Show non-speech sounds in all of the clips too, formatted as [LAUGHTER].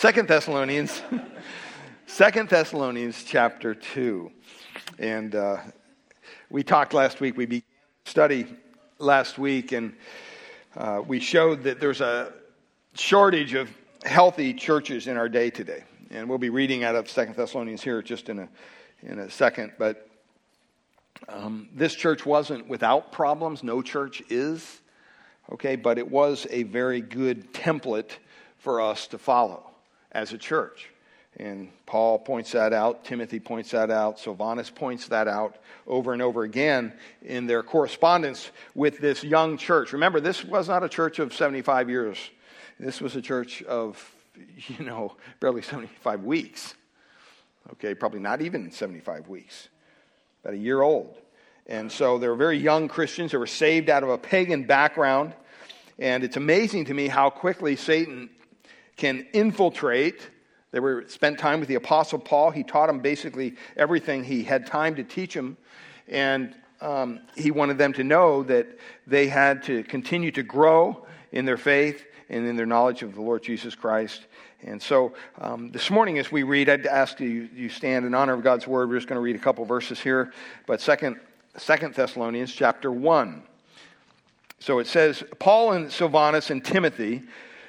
Second Thessalonians, [LAUGHS] Second Thessalonians chapter 2. And uh, we talked last week, we began study last week, and uh, we showed that there's a shortage of healthy churches in our day today. And we'll be reading out of Second Thessalonians here just in a, in a second. But um, this church wasn't without problems, no church is, okay, but it was a very good template for us to follow as a church. And Paul points that out, Timothy points that out, Silvanus points that out over and over again in their correspondence with this young church. Remember, this was not a church of 75 years, this was a church of, [LAUGHS] you know, barely 75 weeks. Okay, probably not even 75 weeks, about a year old. And so they were very young Christians. They were saved out of a pagan background. And it's amazing to me how quickly Satan can infiltrate. They were spent time with the apostle Paul. He taught them basically everything he had time to teach them, and um, he wanted them to know that they had to continue to grow in their faith and in their knowledge of the Lord Jesus Christ. And so um, this morning, as we read, I'd ask you, you stand in honor of God's word. We're just going to read a couple verses here, but Second, Second Thessalonians chapter one. So it says, Paul and Silvanus and Timothy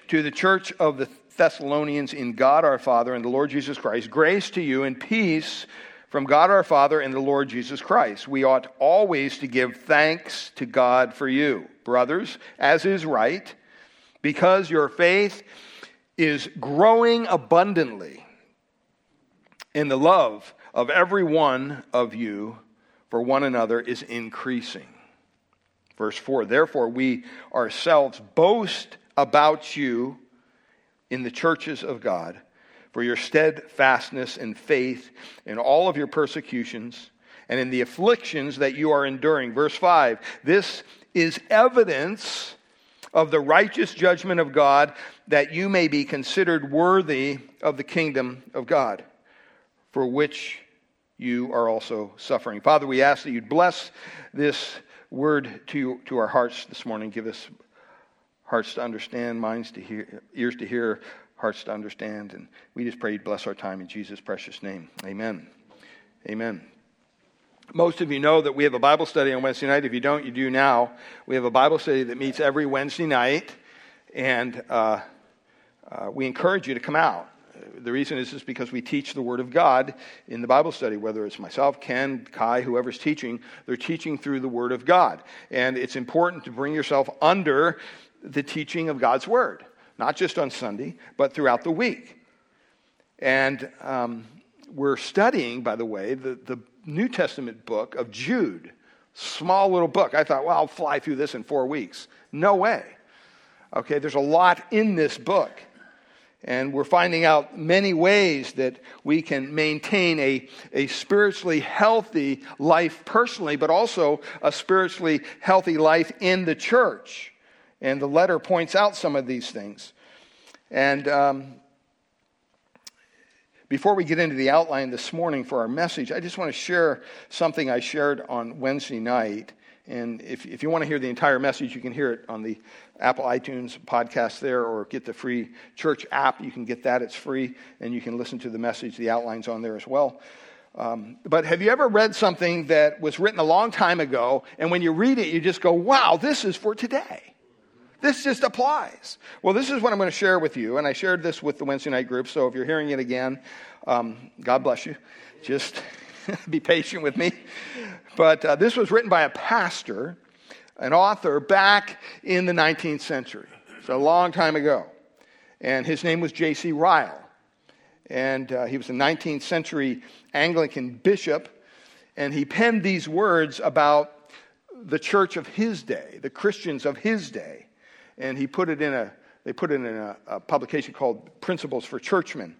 to the church of the Thessalonians in God our Father and the Lord Jesus Christ, grace to you and peace from God our Father and the Lord Jesus Christ. We ought always to give thanks to God for you, brothers, as is right, because your faith is growing abundantly in the love of every one of you for one another is increasing. Verse 4 Therefore, we ourselves boast about you in the churches of God for your steadfastness and faith in all of your persecutions and in the afflictions that you are enduring. Verse 5 This is evidence of the righteous judgment of God that you may be considered worthy of the kingdom of God, for which you are also suffering. Father, we ask that you'd bless this word to, to our hearts this morning. Give us hearts to understand, minds to hear, ears to hear, hearts to understand. And we just pray you'd bless our time in Jesus' precious name. Amen. Amen. Most of you know that we have a Bible study on Wednesday night. If you don't, you do now. We have a Bible study that meets every Wednesday night, and uh, uh, we encourage you to come out. The reason is, is because we teach the Word of God in the Bible study, whether it's myself, Ken, Kai, whoever's teaching, they're teaching through the Word of God. And it's important to bring yourself under the teaching of God's Word, not just on Sunday, but throughout the week. And um, we're studying, by the way, the, the New Testament book of Jude. Small little book. I thought, well, I'll fly through this in four weeks. No way. Okay, there's a lot in this book. And we're finding out many ways that we can maintain a, a spiritually healthy life personally, but also a spiritually healthy life in the church. And the letter points out some of these things. And um, before we get into the outline this morning for our message, I just want to share something I shared on Wednesday night. And if, if you want to hear the entire message, you can hear it on the Apple iTunes podcast there or get the free church app. You can get that, it's free, and you can listen to the message, the outlines on there as well. Um, but have you ever read something that was written a long time ago, and when you read it, you just go, wow, this is for today? This just applies. Well, this is what I'm going to share with you, and I shared this with the Wednesday night group, so if you're hearing it again, um, God bless you. Just [LAUGHS] be patient with me. But uh, this was written by a pastor, an author, back in the 19th century. So a long time ago. And his name was J.C. Ryle. And uh, he was a 19th century Anglican bishop. And he penned these words about the church of his day, the Christians of his day and he put it in a they put it in a, a publication called Principles for Churchmen.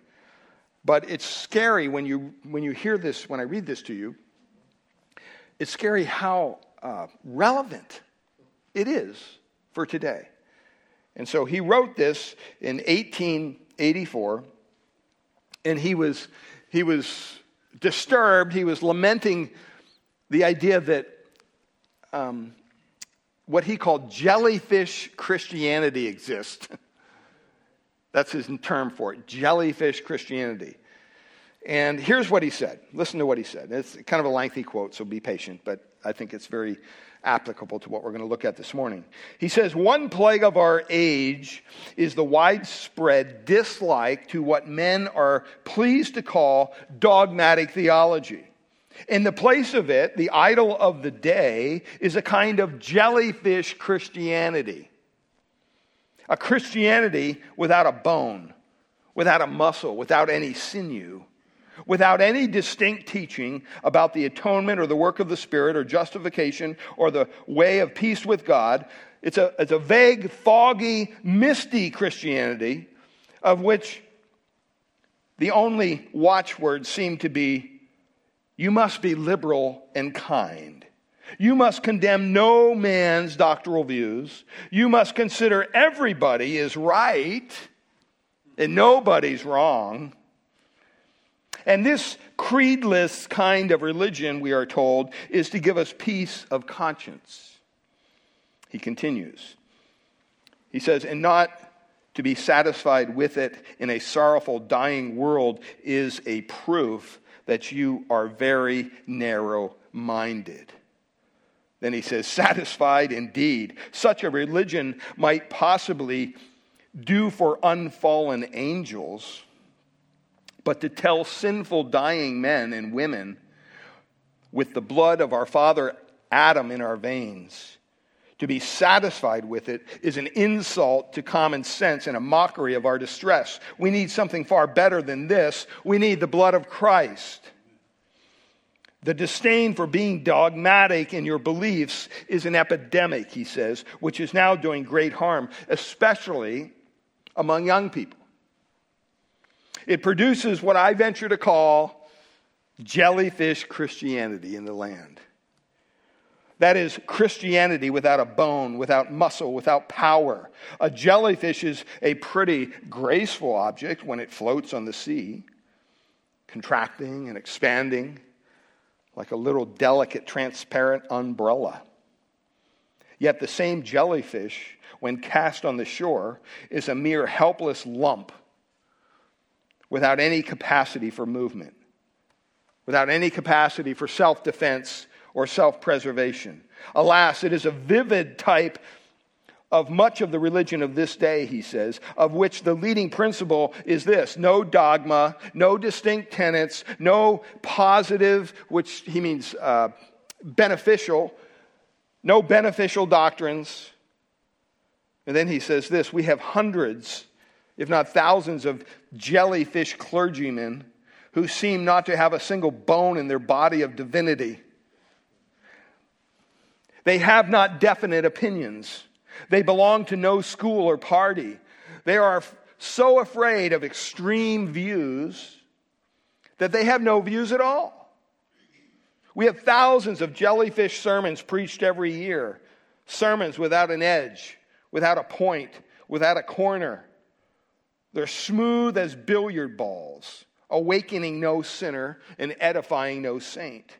But it's scary when you when you hear this when I read this to you. It's scary how uh, relevant it is for today. And so he wrote this in 1884, and he was he was disturbed. He was lamenting the idea that um, what he called jellyfish Christianity exists. [LAUGHS] That's his term for it jellyfish Christianity. And here's what he said. Listen to what he said. It's kind of a lengthy quote, so be patient, but I think it's very applicable to what we're going to look at this morning. He says, One plague of our age is the widespread dislike to what men are pleased to call dogmatic theology. In the place of it, the idol of the day is a kind of jellyfish Christianity. A Christianity without a bone, without a muscle, without any sinew, without any distinct teaching about the atonement or the work of the Spirit or justification or the way of peace with God. It's a, it's a vague, foggy, misty Christianity of which the only watchwords seem to be you must be liberal and kind. You must condemn no man's doctrinal views. You must consider everybody is right and nobody's wrong. And this creedless kind of religion, we are told, is to give us peace of conscience. He continues. He says, and not to be satisfied with it in a sorrowful, dying world is a proof that you are very narrow minded. Then he says, satisfied indeed. Such a religion might possibly do for unfallen angels but to tell sinful dying men and women with the blood of our father Adam in our veins. To be satisfied with it is an insult to common sense and a mockery of our distress. We need something far better than this. We need the blood of Christ. The disdain for being dogmatic in your beliefs is an epidemic, he says, which is now doing great harm, especially among young people. It produces what I venture to call jellyfish Christianity in the land. That is Christianity without a bone, without muscle, without power. A jellyfish is a pretty graceful object when it floats on the sea, contracting and expanding like a little delicate transparent umbrella. Yet the same jellyfish, when cast on the shore, is a mere helpless lump without any capacity for movement, without any capacity for self defense or self preservation. Alas, it is a vivid type of much of the religion of this day, he says, of which the leading principle is this no dogma, no distinct tenets, no positive, which he means uh, beneficial, no beneficial doctrines. And then he says this we have hundreds if not thousands, of jellyfish clergymen who seem not to have a single bone in their body of divinity. They have not definite opinions. They belong to no school or party. They are so afraid of extreme views that they have no views at all. We have thousands of jellyfish sermons preached every year, sermons without an edge, without a point, without a corner. They're smooth as billiard balls, awakening no sinner and edifying no saint.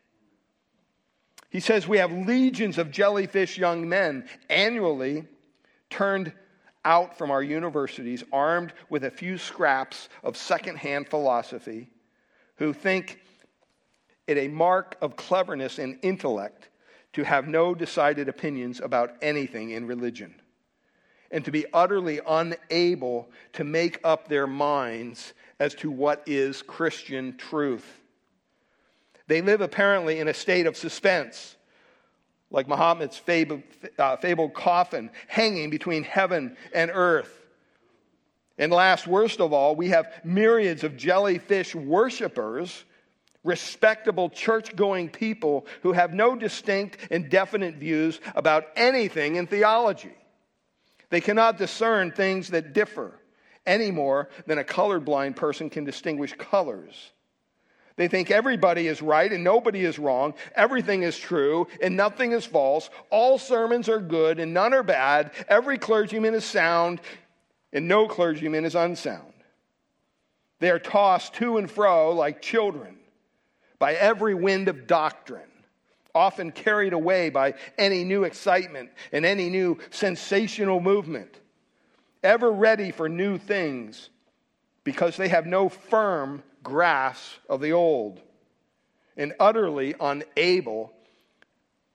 He says we have legions of jellyfish young men annually turned out from our universities armed with a few scraps of secondhand philosophy who think it a mark of cleverness and intellect to have no decided opinions about anything in religion and to be utterly unable to make up their minds as to what is Christian truth. They live apparently in a state of suspense, like Muhammad's fabled, uh, fabled coffin hanging between heaven and earth. And last, worst of all, we have myriads of jellyfish worshippers, respectable church going people who have no distinct and definite views about anything in theology. They cannot discern things that differ any more than a colorblind person can distinguish colors. They think everybody is right and nobody is wrong. Everything is true and nothing is false. All sermons are good and none are bad. Every clergyman is sound and no clergyman is unsound. They are tossed to and fro like children by every wind of doctrine often carried away by any new excitement and any new sensational movement. ever ready for new things because they have no firm grasp of the old, and utterly unable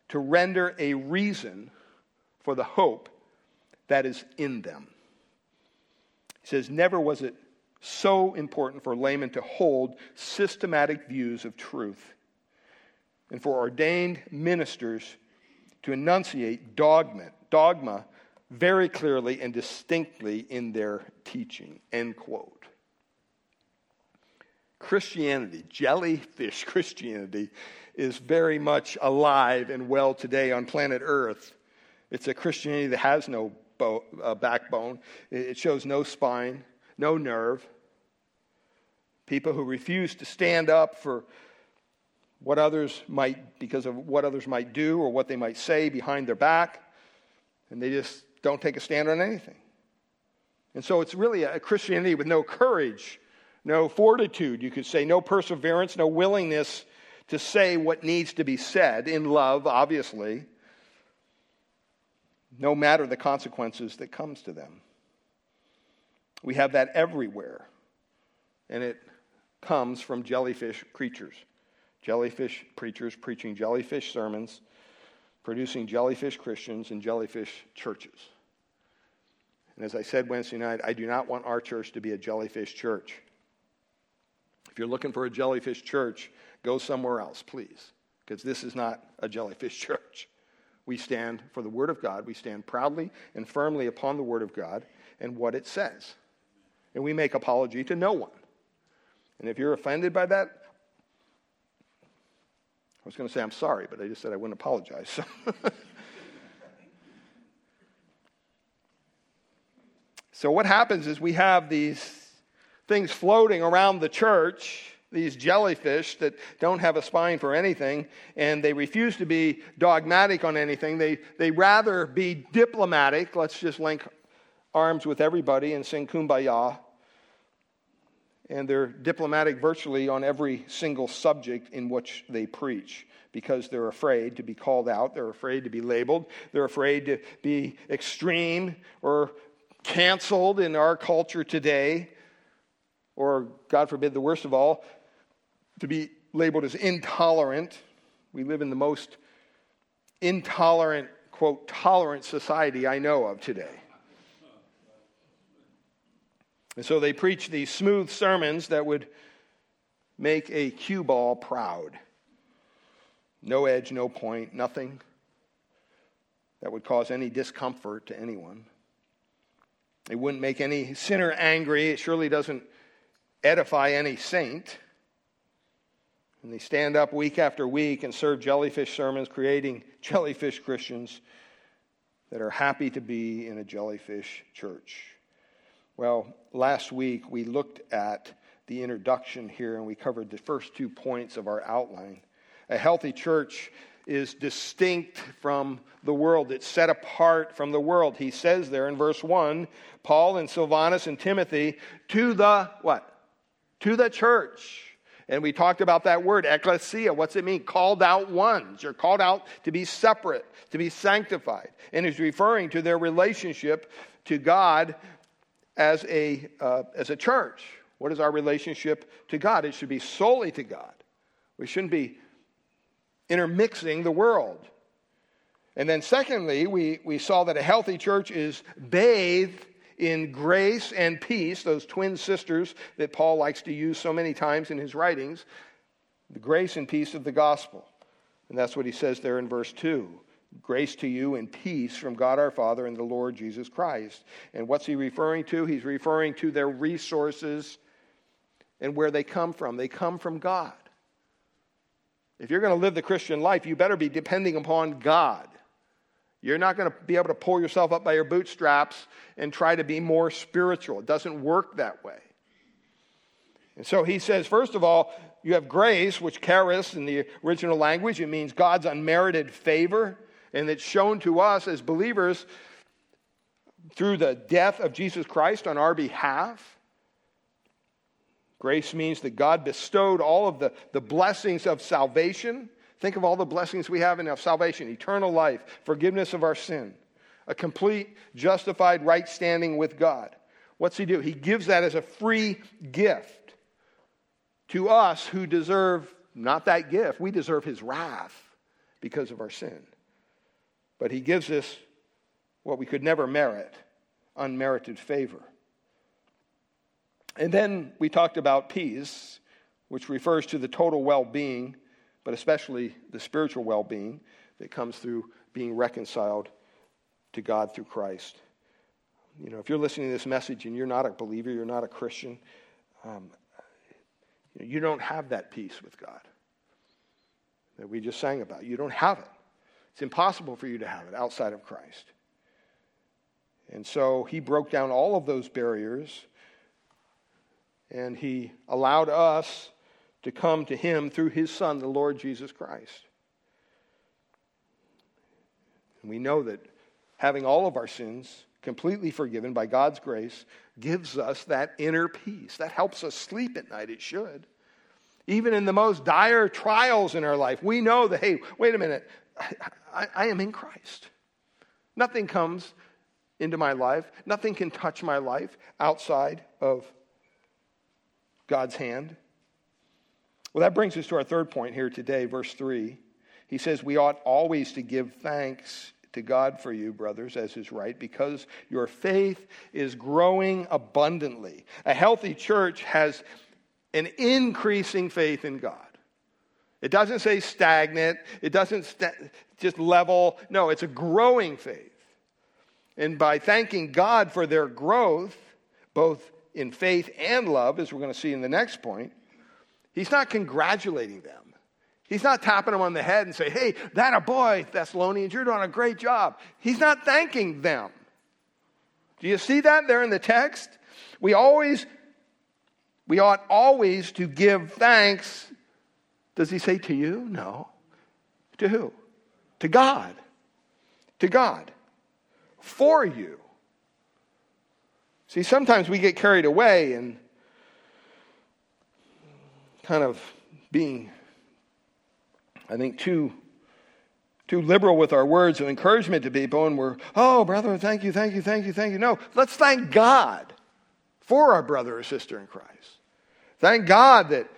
to render a reason for the hope that is in them. He says, Never was it so important for laymen to hold systematic views of truth and for ordained ministers to enunciate dogma, dogma very clearly and distinctly in their teaching. End quote. Christianity, jellyfish [LAUGHS] Christianity, is very much alive and well today on planet Earth. It's a Christianity that has no bo- uh, backbone, it shows no spine, no nerve. People who refuse to stand up for what others might, because of what others might do or what they might say behind their back, and they just don't take a stand on anything. And so it's really a Christianity with no courage, no fortitude, you could say, no perseverance, no willingness to say what needs to be said in love, obviously, no matter the consequences that comes to them. We have that everywhere, and it comes from jellyfish creatures. Jellyfish preachers preaching jellyfish sermons, producing jellyfish Christians and jellyfish churches. And as I said Wednesday night, I do not want our church to be a jellyfish church. If you're looking for a jellyfish church, go somewhere else, please, because this is not a jellyfish [LAUGHS] church. We stand for the Word of God. We stand proudly and firmly upon the Word of God and what it says. And we make apology to no one. And if you're offended by that, I was going to say I'm sorry, but I just said I wouldn't apologize. So. [LAUGHS] so what happens is we have these things floating around the church, these jellyfish that don't have a spine for anything, and they refuse to be dogmatic on anything. They, they rather be diplomatic. Let's just link arms with everybody and sing kumbaya. And they're diplomatic virtually on every single subject in which they preach because they're afraid to be called out. They're afraid to be labeled. They're afraid to be extreme or canceled in our culture today or God forbid, the worst of all, to be labeled as intolerant. We live in the most intolerant, quote, tolerant society I know of today. And so they preach these smooth sermons that would make a cue ball proud. No edge, no point, nothing that would cause any discomfort to anyone. It wouldn't make any sinner angry. It surely doesn't edify any saint. And they stand up week after week and serve jellyfish sermons, creating [LAUGHS] jellyfish Christians that are happy to be in a jellyfish church. Well, last week we looked at the introduction here and we covered the first two points of our outline. A healthy church is distinct from the world. It's set apart from the world. He says there in verse 1, Paul and Silvanus and Timothy to the what? To the church. And we talked about that word, ecclesia. What's it mean? Called out ones. You're called out to be separate, to be sanctified. And he's referring to their relationship to God as a, uh, as a church. What is our relationship to God? It should be solely to God. We shouldn't be intermixing the world. And then, secondly, we, we saw that a healthy church is bathed in grace and peace, those twin sisters that Paul likes to use so many times in his writings, the grace and peace of the gospel. And that's what he says there in verse 2. Grace to you and peace from God our Father and the Lord Jesus Christ. And what's he referring to? He's referring to their resources and where they come from. They come from God. If you're going to live the Christian life, you better be depending upon God. You're not going to be able to pull yourself up by your bootstraps and try to be more spiritual. It doesn't work that way. And so he says, first of all, you have grace, which charis in the original language, it means God's unmerited favor, and it's shown to us as believers through the death of Jesus Christ on our behalf. Grace means that God bestowed all of the, the blessings of salvation Think of all the blessings we have in our salvation eternal life, forgiveness of our sin, a complete, justified right standing with God. What's he do? He gives that as a free gift to us who deserve not that gift. We deserve his wrath because of our sin. But he gives us what we could never merit unmerited favor. And then we talked about peace, which refers to the total well being, but especially the spiritual well being that comes through being reconciled to God through Christ. You know, if you're listening to this message and you're not a believer, you're not a Christian, um, you don't have that peace with God that we just sang about. You don't have it. It's impossible for you to have it outside of Christ. And so he broke down all of those barriers and he allowed us to come to him through his son, the Lord Jesus Christ. And we know that having all of our sins completely forgiven by God's grace gives us that inner peace. That helps us sleep at night. It should. Even in the most dire trials in our life, we know that, hey, wait a minute, I, I, I am in Christ. Nothing comes into my life, nothing can touch my life outside of God's hand. Well, that brings us to our third point here today, verse 3. He says, We ought always to give thanks to God for you, brothers, as is right, because your faith is growing abundantly. A healthy church has an increasing faith in God. It doesn't say stagnant, it doesn't st- just level. No, it's a growing faith. And by thanking God for their growth, both in faith and love, as we're going to see in the next point, he's not congratulating them. He's not tapping them on the head and say, hey, that a boy, Thessalonians, you're doing a great job. He's not thanking them. Do you see that there in the text? We always, we ought always to give thanks. Does he say to you? No. To who? To God. To God. For you. See, sometimes we get carried away and kind of being, I think, too too liberal with our words of encouragement to people, and we're, oh, brother, thank you, thank you, thank you, thank you. No, let's thank God for our brother or sister in Christ. Thank God that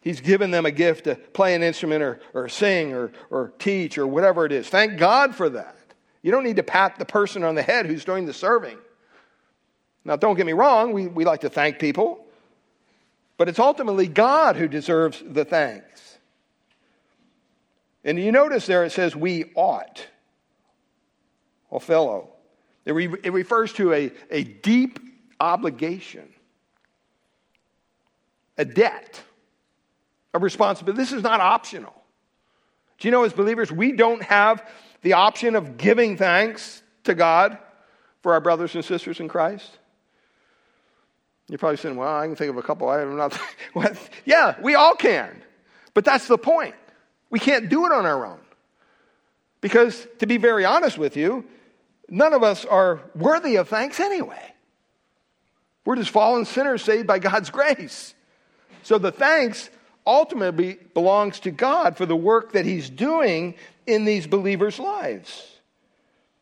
He's given them a gift to play an instrument or, or sing or, or teach or whatever it is. Thank God for that. You don't need to pat the person on the head who's doing the serving. Now, don't get me wrong, we, we like to thank people, but it's ultimately God who deserves the thanks. And you notice there it says, we ought. opheilo. It, re, it refers to a, a deep obligation, a debt, a responsibility. This is not optional. Do you know, as believers, we don't have the option of giving thanks to God for our brothers and sisters in Christ? You're probably saying, well, I can think of a couple. I'm not. [LAUGHS] yeah, we all can. But that's the point. We can't do it on our own. Because, to be very honest with you, none of us are worthy of thanks anyway. We're just fallen sinners saved by God's grace. So the thanks ultimately belongs to God for the work that He's doing in these believers' lives.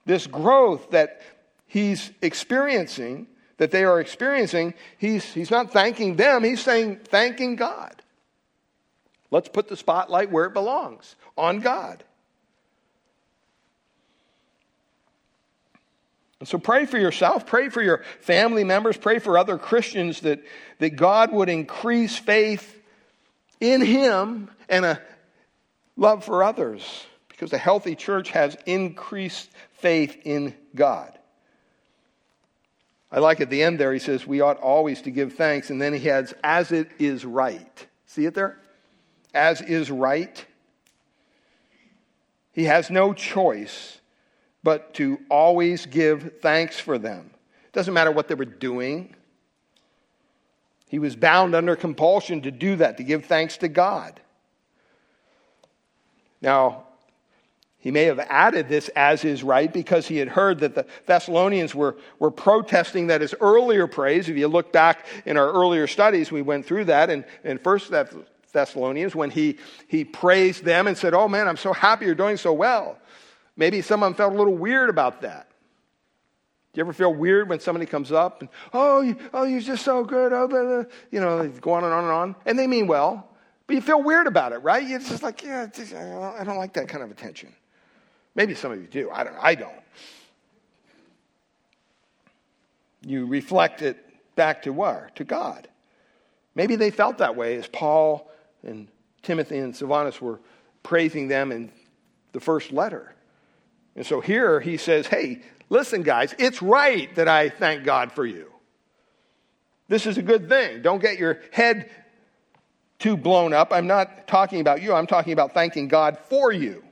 This growth that He's experiencing that they are experiencing, he's, he's not thanking them, he's saying, thanking God. Let's put the spotlight where it belongs on God. And so pray for yourself, pray for your family members, pray for other Christians that, that God would increase faith in Him and a love for others. Because a healthy church has increased faith in God. I like at the end there, he says, we ought always to give thanks. And then he adds, as it is right. See it there? As is right. He has no choice but to always give thanks for them. It doesn't matter what they were doing. He was bound under compulsion to do that, to give thanks to God. Now, he may have added this as is right because he had heard that the Thessalonians were, were protesting that his earlier praise. If you look back in our earlier studies, we went through that in, in 1 Thessalonians when he, he praised them and said, Oh man, I'm so happy you're doing so well. Maybe some of them felt a little weird about that. Do you ever feel weird when somebody comes up and, oh, you, oh, you're just so good, oh, blah, blah. you know, go on and on and on, and they mean well, but you feel weird about it, right? You're just like, yeah, I don't like that kind of attention. Maybe some of you do. I don't. I don't. You reflect it back to where? To God. Maybe they felt that way as Paul and Timothy and Silvanus were praising them in the first letter. And so here he says, hey, listen, guys, it's right that I thank God for you. This is a good thing. Don't get your head too blown up. I'm not talking about you, I'm talking about thanking God for you.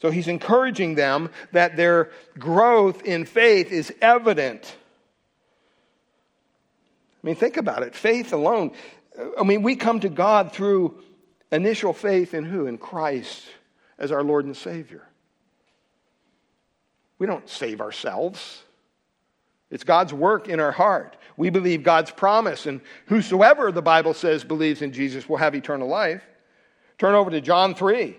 So he's encouraging them that their growth in faith is evident. I mean, think about it. Faith alone. I mean, we come to God through initial faith in who? In Christ as our Lord and Savior. We don't save ourselves. It's God's work in our heart. We believe God's promise, and whosoever the Bible says believes in Jesus will have eternal life. Turn over to John 3.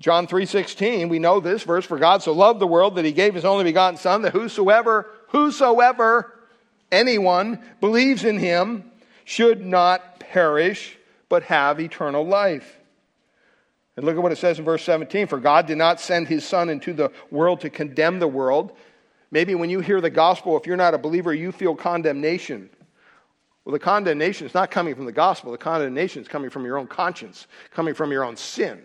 John 3:16, we know this verse, for God so loved the world that he gave his only begotten son that whosoever whosoever anyone believes in him should not perish but have eternal life. And look at what it says in verse 17, for God did not send his son into the world to condemn the world. Maybe when you hear the gospel, if you're not a believer, you feel condemnation. Well, the condemnation is not coming from the gospel. The condemnation is coming from your own conscience, coming from your own sin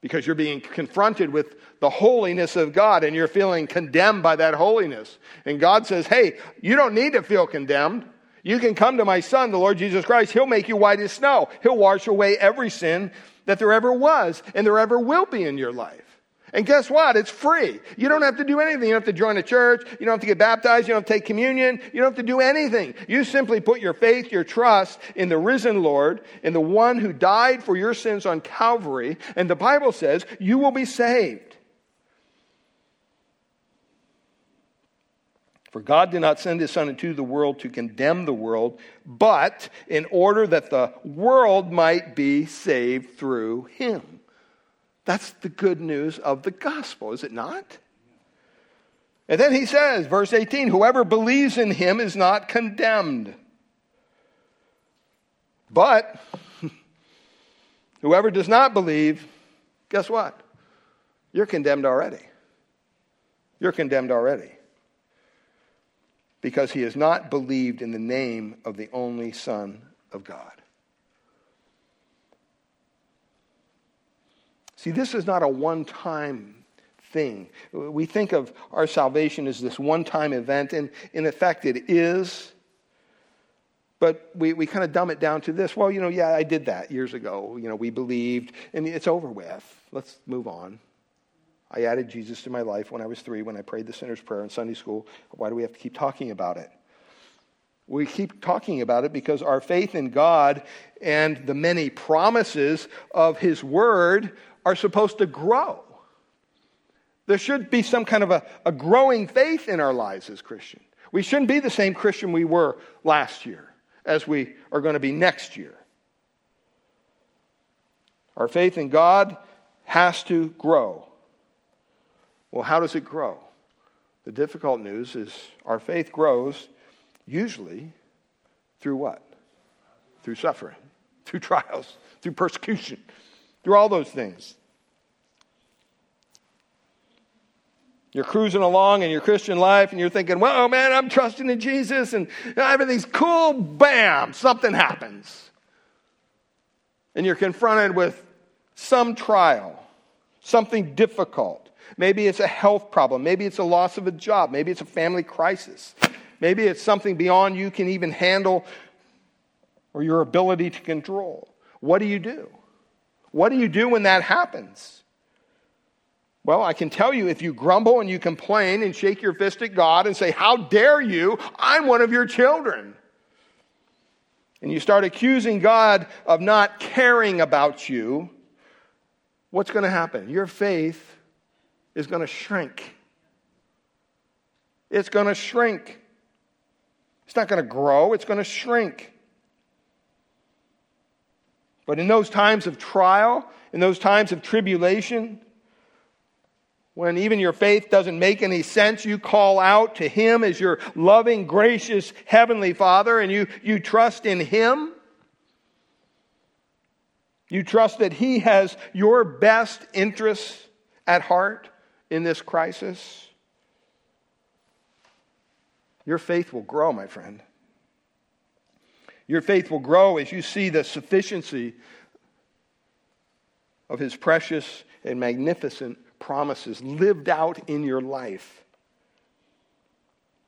because you're being confronted with the holiness of God and you're feeling condemned by that holiness. And God says, Hey, you don't need to feel condemned. You can come to my son, the Lord Jesus Christ. He'll make you white as snow. He'll wash away every sin that there ever was and there ever will be in your life. And guess what? It's free. You don't have to do anything. You don't have to join a church. You don't have to get baptized. You don't have to take communion. You don't have to do anything. You simply put your faith, your trust in the risen Lord, in the one who died for your sins on Calvary. And the Bible says you will be saved. For God did not send his Son into the world to condemn the world, but in order that the world might be saved through him. That's the good news of the gospel, is it not? And then he says, verse 18, whoever believes in him is not condemned. But [LAUGHS] whoever does not believe, guess what? You're condemned already. You're condemned already. Because he has not believed in the name of the only Son of God. See, this is not a one time thing. We think of our salvation as this one time event, and in effect, it is. But we, we kind of dumb it down to this. Well, you know, yeah, I did that years ago. You know, we believed, and it's over with. Let's move on. I added Jesus to my life when I was three, when I prayed the sinner's prayer in Sunday school. Why do we have to keep talking about it? We keep talking about it because our faith in God and the many promises of His Word are supposed to grow. There should be some kind of a, a growing faith in our lives as Christians. We shouldn't be the same Christian we were last year as we are going to be next year. Our faith in God has to grow. Well, how does it grow? The difficult news is our faith grows usually through what? Through suffering, through trials, through persecution, through all those things. You're cruising along in your Christian life and you're thinking, well, oh, man, I'm trusting in Jesus and everything's cool. Bam, something happens. And you're confronted with some trial, something difficult. Maybe it's a health problem. Maybe it's a loss of a job. Maybe it's a family crisis. Maybe it's something beyond you can even handle or your ability to control. What do you do? What do you do when that happens? Well, I can tell you if you grumble and you complain and shake your fist at God and say, How dare you? I'm one of your children. And you start accusing God of not caring about you, what's going to happen? Your faith is going to shrink. It's going to shrink. It's not going to grow, it's going to shrink. But in those times of trial, in those times of tribulation, when even your faith doesn't make any sense, you call out to Him as your loving, gracious Heavenly Father and you, you trust in Him. You trust that He has your best interests at heart in this crisis. Your faith will grow, my friend. Your faith will grow as you see the sufficiency of His precious and magnificent promises lived out in your life.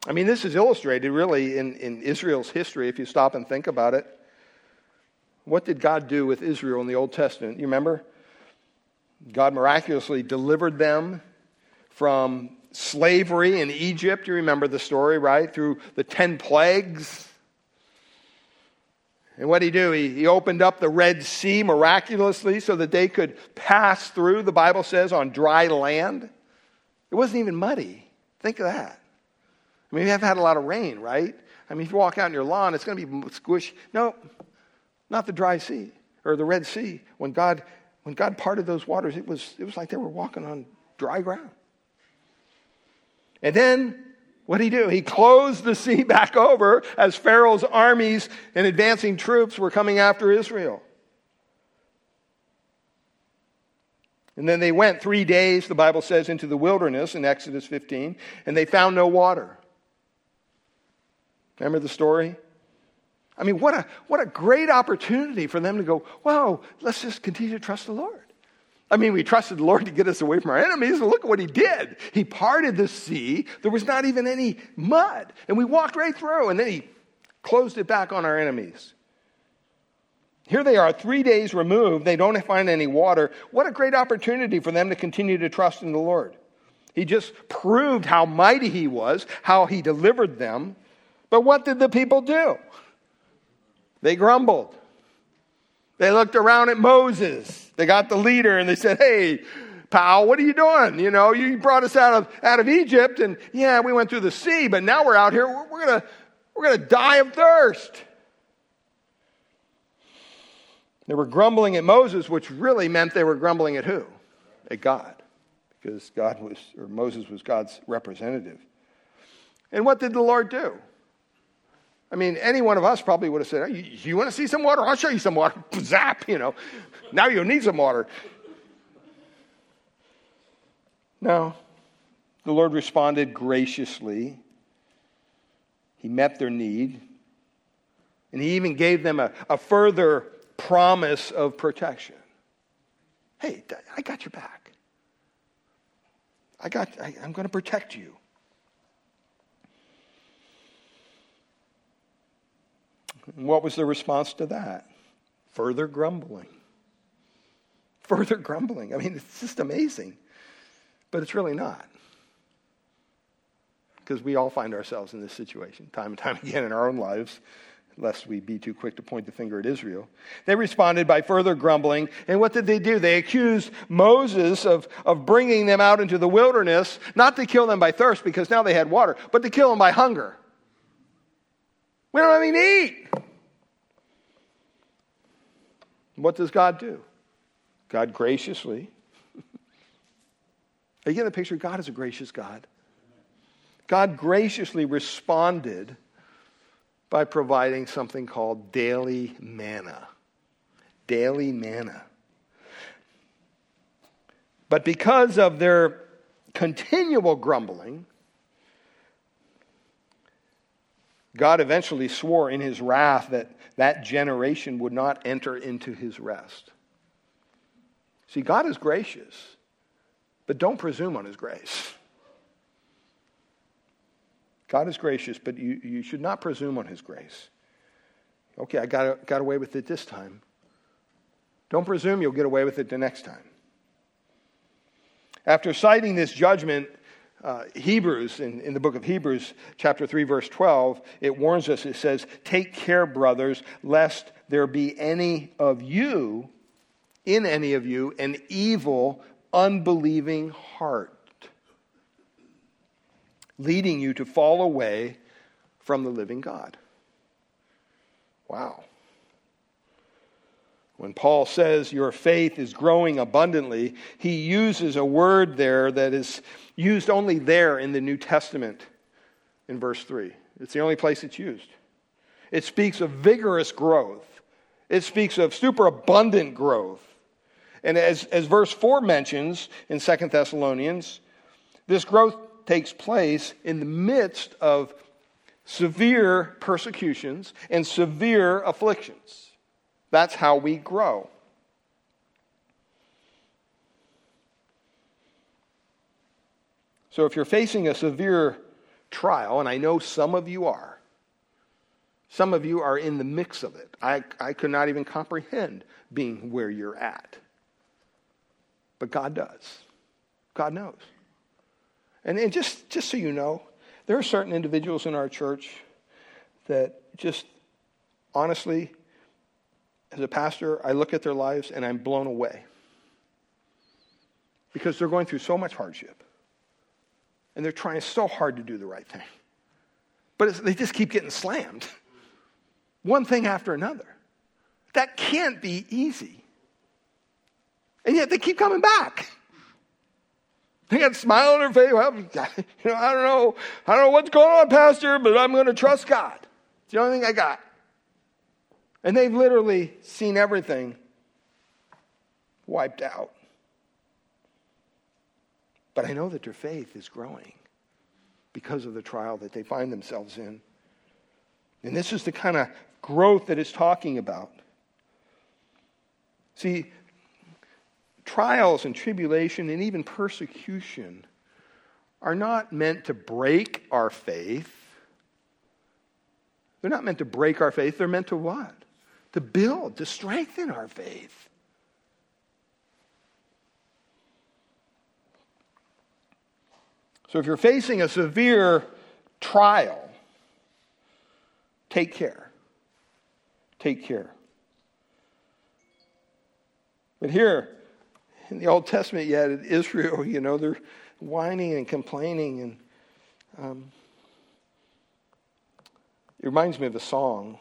I mean, this is illustrated really in, in Israel's history if you stop and think about it. What did God do with Israel in the Old Testament? You remember? God miraculously delivered them from slavery in Egypt. You remember the story, right? Through the 10 plagues. And what did he do? He, he opened up the Red Sea miraculously so that they could pass through, the Bible says, on dry land. It wasn't even muddy. Think of that. I mean, we have had a lot of rain, right? I mean, if you walk out in your lawn, it's going to be squishy. No, not the dry sea or the Red Sea. When God, when God parted those waters, it was, it was like they were walking on dry ground. And then what did he do? He closed the sea [LAUGHS] back over as Pharaoh's armies and advancing troops were coming after Israel. And then they went three days, the Bible says, into the wilderness in Exodus 15, and they found no water. Remember the story? I mean, what a, what a great opportunity for them to go, wow, let's just continue to trust the Lord. I mean, we trusted the Lord to get us away from our enemies, and look at what He did. He parted the sea. There was not even any mud, and we walked right through, and then He closed it back on our enemies. Here they are, three days removed. They don't find any water. What a great opportunity for them to continue to trust in the Lord. He just proved how mighty He was, how He delivered them. But what did the people do? They grumbled. They looked around at Moses. They got the leader and they said, Hey, pal, what are you doing? You know, you brought us out of, out of Egypt and yeah, we went through the sea, but now we're out here. We're, we're going we're going to die of thirst. They were grumbling at Moses, which really meant they were grumbling at who? At God. Because God was, or Moses was God's representative. And what did the Lord do? I mean, any one of us probably would have said, you, you want to see some water? I'll show you some water. [LAUGHS] Zap, you know. Now you'll need some water. No. The Lord responded graciously. He met their need. And He even gave them a, a further promise of protection. Hey, I got your back. I got, I, I'm going to protect you. What was the response to that? Further grumbling. [LAUGHS] Further grumbling. I mean, it's just amazing. But it's really not. Because we all find ourselves in this situation time and time again in our own lives, lest we be too quick to point the finger at Israel. They responded by further grumbling. And what did they do? They accused Moses of, of bringing them out into the wilderness, not to kill them by thirst, because now they had water, but to kill them by hunger. We don't have anything to eat. What does God do? God graciously. [LAUGHS] Are you getting the picture? God is a gracious God. God graciously responded by providing something called daily manna. Daily manna. But because of their continual grumbling, God eventually swore in his wrath that that generation would not enter into his rest. See, God is gracious, but don't presume on his grace. God is gracious, but you, you should not presume on his grace. Okay, I got, got away with it this time. Don't presume you'll get away with it the next time. After citing this judgment, uh, Hebrews, in, in the book of Hebrews, chapter 3, verse 12, it warns us, it says, Take care, brothers, lest there be any of you, in any of you, an evil, unbelieving heart, leading you to fall away from the living God. Wow. When Paul says your faith is growing abundantly, he uses a word there that is used only there in the New Testament in verse 3. It's the only place it's used. It speaks of vigorous growth, it speaks of superabundant growth. And as, as verse 4 mentions in Second Thessalonians, this growth takes place in the midst of severe persecutions and severe afflictions. That's how we grow. So if you're facing a severe trial, and I know some of you are, some of you are in the mix of it. I, I could not even comprehend being where you're at. But God does. God knows. And, and just, just so you know, there are certain individuals in our church that just honestly as a pastor, I look at their lives and I'm blown away because they're going through so much hardship and they're trying so hard to do the right thing. But they just keep getting slammed, [LAUGHS] one thing after another. That can't be easy. And yet they keep coming back. They got a smile on their face. Well, [LAUGHS] you know, I don't know. I don't know what's going on, Pastor, but I'm going to trust God. It's the only thing I got. And they've literally seen everything wiped out. But I know that their faith is growing because of the trial that they find themselves in. And this is the kind of growth that it's talking about. See, trials and tribulation and even persecution are not meant to break our faith. They're not meant to break our faith. They're meant to what? To build, to strengthen our faith. So if you're facing a severe trial, take care. Take care. But here, in the Old Testament, yet in Israel, [LAUGHS] you know, they're whining and complaining. And um, it reminds me of a song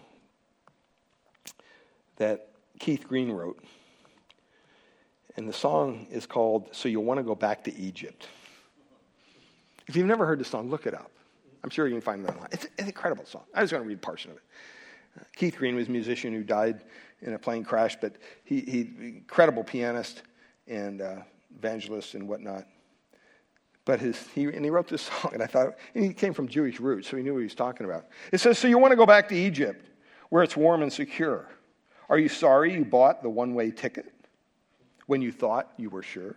that Keith Green wrote. And the song is called So You Want to Go Back to Egypt. If you've never heard the song, look it up. I'm sure you can find it online. It's an incredible song. I was going to read a portion of it. Uh, Keith Green was a musician who died in a plane crash, but he, he incredible pianist and uh, evangelist and whatnot. But his, he, and he wrote this [LAUGHS] song, and I thought, and he came from Jewish roots, so he knew what he was talking about. It says, So you want to go back to Egypt, where it's warm and secure are you sorry you bought the one way ticket when you thought you were sure?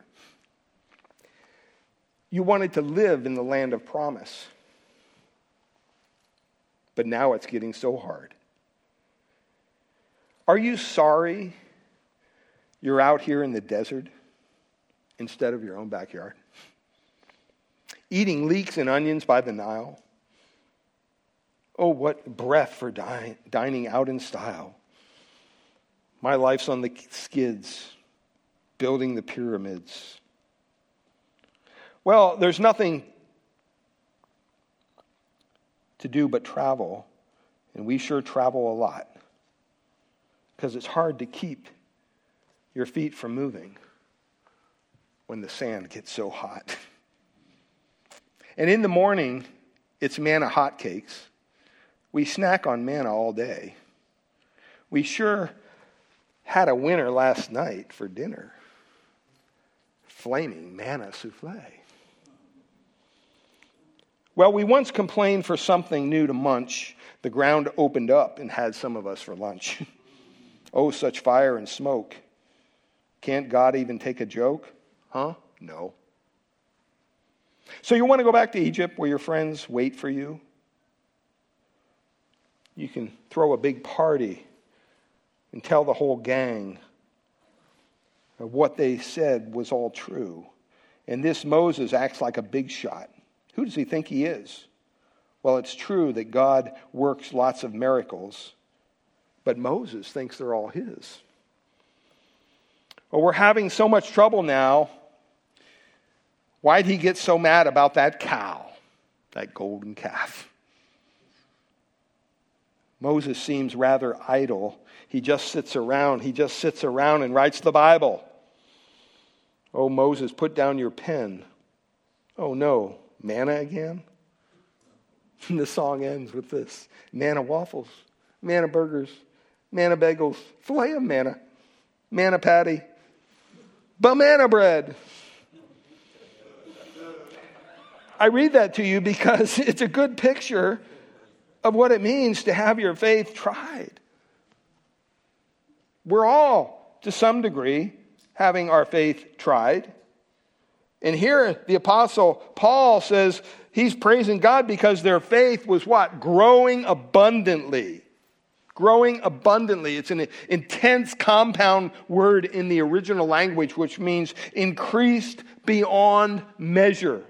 You wanted to live in the land of promise, but now it's getting so hard. Are you sorry you're out here in the desert instead of your own backyard? Eating leeks and onions by the Nile? Oh, what breath for dining out in style. My life's on the skids, building the pyramids. Well, there's nothing to do but travel, and we sure travel a lot because it's hard to keep your feet from moving when the sand gets so hot. [LAUGHS] And in the morning, it's manna hotcakes. We snack on manna all day. We sure had a winner last night for dinner flaming manna souffle. Well, we once complained for something new to munch. The ground opened up and had some of us for lunch. [LAUGHS] oh, such fire and smoke. Can't God even take a joke? Huh? No. So you want to go back to Egypt where your friends wait for you? You can throw a big party and tell the whole gang what they said was all true. And this Moses acts like a big shot. Who does he think he is? Well, it's true that God works lots of miracles, but Moses thinks they're all his. Well, we're having so much trouble now. Why'd he get so mad about that cow, that golden calf? Moses seems rather idle. He just sits around. He just sits around and writes the Bible. Oh, Moses, put down your pen. Oh, no, manna again? And [LAUGHS] the song ends with this manna waffles, manna burgers, manna bagels, filet of manna, manna patty, banana bread. I read that to you because [LAUGHS] it's a good picture of what it means to have your faith tried. We're all, to some degree, having our faith tried. And here the apostle Paul says he's praising God because their faith was what? Growing abundantly. Growing abundantly. It's an intense compound word in the original language, which means increased beyond measure.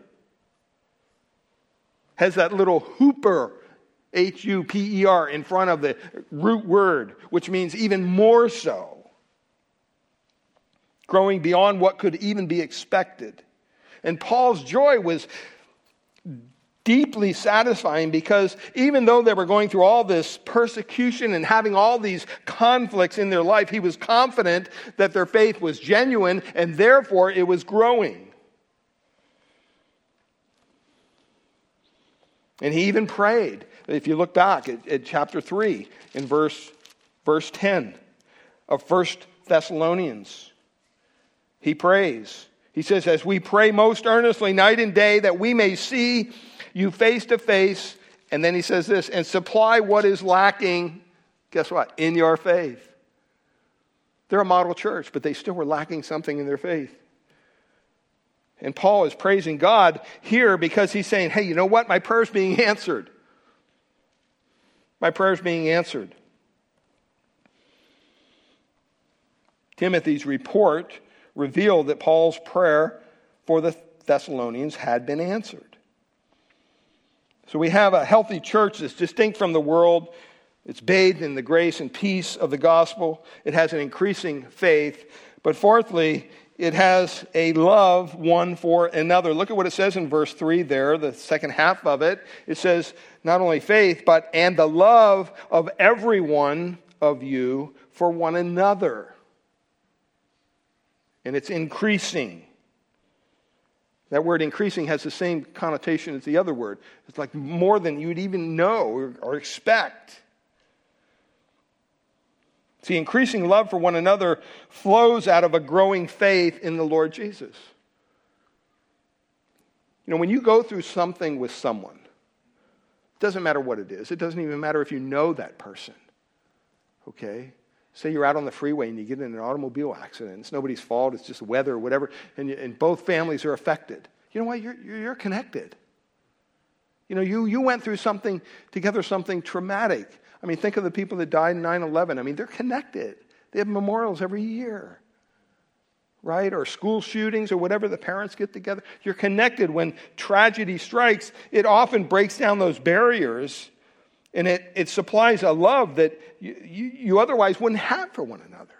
Has that little hooper, H U P E R, in front of the root word, which means even more so. Growing beyond what could even be expected. And Paul's joy was deeply satisfying because even though they were going through all this persecution and having all these conflicts in their life, he was confident that their faith was genuine and therefore it was growing. And he even prayed. If you look back at, at chapter 3 in verse, verse 10 of 1 Thessalonians, he prays. He says, As we pray most earnestly night and day that we may see you face to face. And then he says this, and supply what is lacking, guess what? In your faith. They're a model church, but they still were lacking something in their faith. And Paul is praising God here because he's saying, hey, you know what? My prayer's being [LAUGHS] answered. My prayer's being answered. Timothy's report revealed that Paul's prayer for the Thessalonians had been answered. So we have a healthy church that's distinct from the world. It's bathed in the grace and peace of the gospel. It has an increasing faith. But fourthly, it has a love one for another. Look at what it says in verse 3 there, the second half of it. It says, not only faith, but and the love of every one of you for one another and it's increasing. That word increasing has the same connotation as the other word. It's like more than you'd even know or expect. See, increasing love for one another flows out of a growing faith in the Lord Jesus. You know, when you go through something with someone, it doesn't matter what it is, it doesn't even matter if you know that person, okay? Say you're out on the freeway and you get in an automobile accident. It's nobody's fault. It's just weather or whatever. And, you, and both families are affected. You know what? You're, you're connected. You know, you, you went through something together, something traumatic. I mean, think of the people that died in 9 11. I mean, they're connected. They have memorials every year, right? Or school shootings or whatever, the parents get together. You're connected. When tragedy strikes, it often breaks down those barriers and it, it supplies a love that you, you, you otherwise wouldn't have for one another.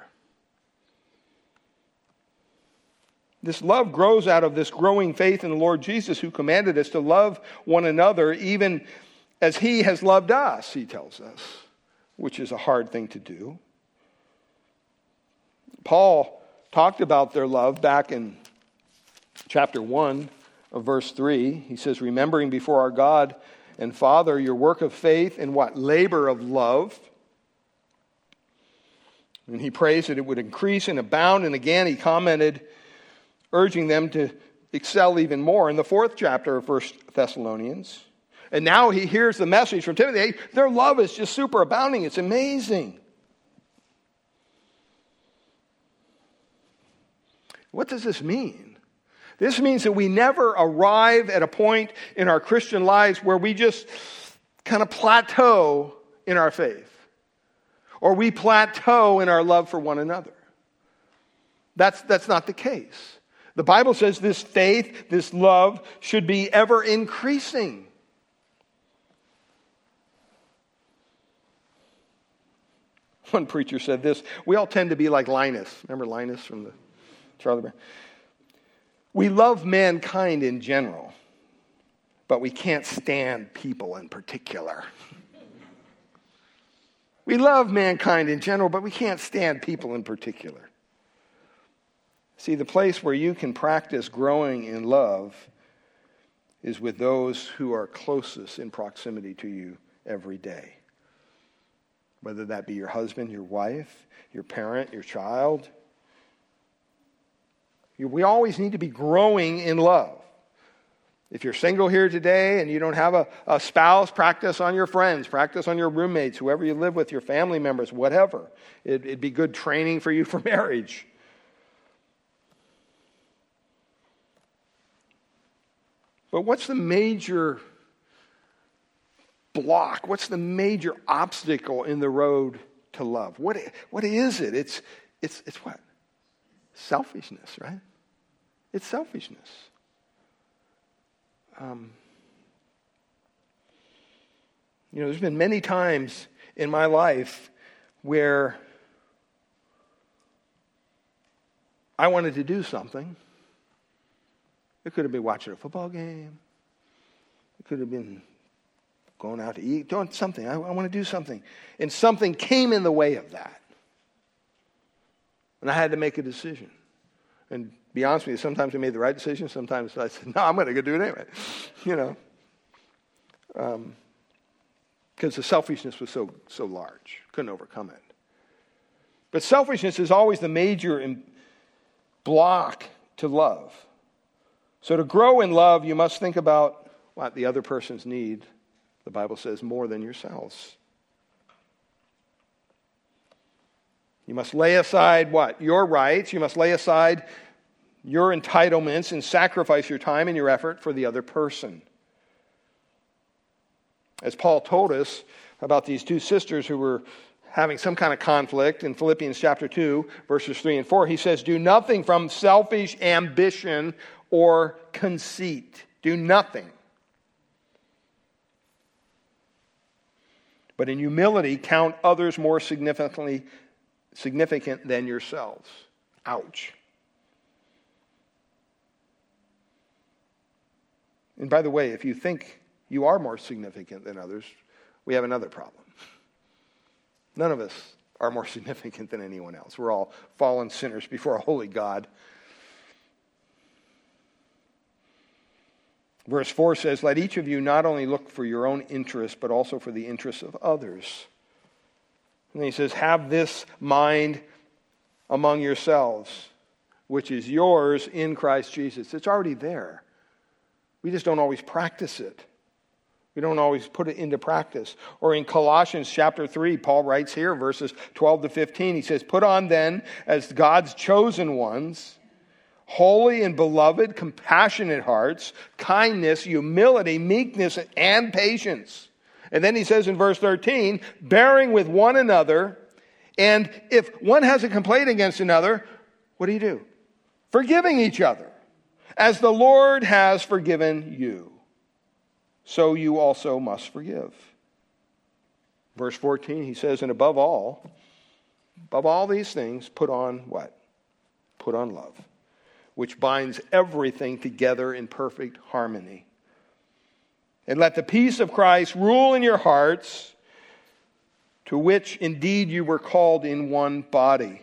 This love grows out of this growing faith in the Lord Jesus, who commanded us to love one another even as he has loved us, he tells us, which is a hard thing to do. Paul talked about their love back in chapter 1 of verse 3. He says, Remembering before our God and Father, your work of faith and what? Labor of love. And he prays that it would increase and abound. And again, he commented, urging them to excel even more in the fourth chapter of First Thessalonians. And now he hears the message from Timothy. Their love is just super abounding. It's amazing. What does this mean? This means that we never arrive at a point in our Christian lives where we just kind of plateau in our faith or we plateau in our love for one another. That's, that's not the case. The Bible says this faith, this love, should be ever increasing. One preacher said this We all tend to be like Linus. Remember Linus from the Charlie Brown? We love mankind in general, but we can't stand people in particular. [LAUGHS] We love mankind in general, but we can't stand people in particular. See, the place where you can practice growing in love is with those who are closest in proximity to you every day. Whether that be your husband, your wife, your parent, your child. We always need to be growing in love. If you're single here today and you don't have a, a spouse, practice on your friends, practice on your roommates, whoever you live with, your family members, whatever. It, it'd be good training for you [LAUGHS] for marriage. But what's the major block? What's the major obstacle in the road to love? What, what is it? It's, it's, it's what? Selfishness, right? It's selfishness. Um, you know, there's been many times in my life where I wanted to do something. It could have been watching a football game. It could have been going out to eat, doing something. I, I want to do something. And something came in the way of that. And I had to make a decision. And be honest with you, sometimes I made the right decision. Sometimes I said, [LAUGHS] no, I'm going to go do it anyway. [LAUGHS] You know, because um, the selfishness was so, so large. Couldn't overcome it. But selfishness is always the major block to love. So to grow in love, you must think about what the other person's need. The Bible says more than yourselves. You must lay aside what? Your rights. You must lay aside your entitlements and sacrifice your time and your effort for the other person. As Paul told us about these two sisters who were having some kind of conflict in Philippians chapter 2, verses 3 and 4, he says, Do nothing from selfish ambition or conceit. Do nothing. But in humility, count others more significantly significant than yourselves. Ouch. And by the way, if you think you are more significant than others, we have another problem. None of us are more [LAUGHS] significant than anyone else. We're all fallen sinners before a holy God. Verse 4 says, Let each of you not only look for your own interest, but also for the interests of others. And he says, Have this mind among yourselves, which is yours in Christ Jesus. It's already there. We just don't always practice it. We don't always put it into practice. Or in Colossians chapter 3, Paul writes here, verses 12 to 15, he says, Put on then as God's chosen ones, holy and beloved, compassionate hearts, kindness, humility, meekness, and patience. And then he says in verse 13, bearing with one another, and if one has a complaint against another, what do you do? Forgiving each other. As the Lord has forgiven you, so you also must forgive. Verse 14, he says, And above all, above all these things, put on what? Put on love, which binds everything together in perfect harmony. And let the peace of Christ rule in your hearts, to which indeed you were called in one body.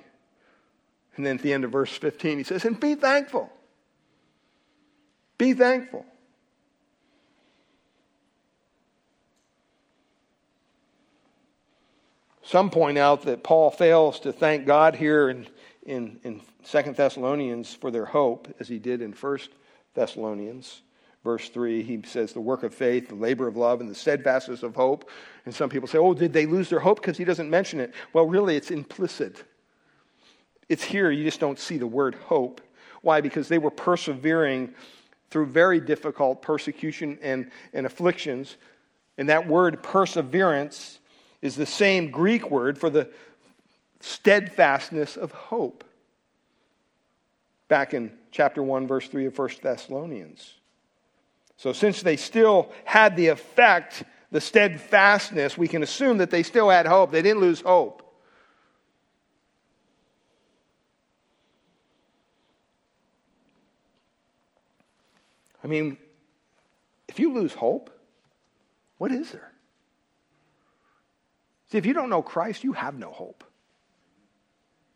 And then at the end of verse 15, he says, And be thankful. Be thankful. Some point out that Paul fails to thank God here in, in, in 2 Thessalonians for their hope, as he did in 1 Thessalonians. Verse 3, he says, the work of faith, the labor of love, and the steadfastness of hope. And some people say, oh, did they lose their hope because he doesn't mention it? Well, really, it's implicit. It's here, you just don't see the word hope. Why? Because they were persevering through very difficult persecution and, and afflictions. And that word perseverance is the same Greek word for the steadfastness of hope. Back in chapter 1, verse 3 of 1 Thessalonians. So, since they still had the effect, the steadfastness, we can assume that they still had hope. They didn't lose hope. I mean, if you lose hope, what is there? See, if you don't know Christ, you have no hope.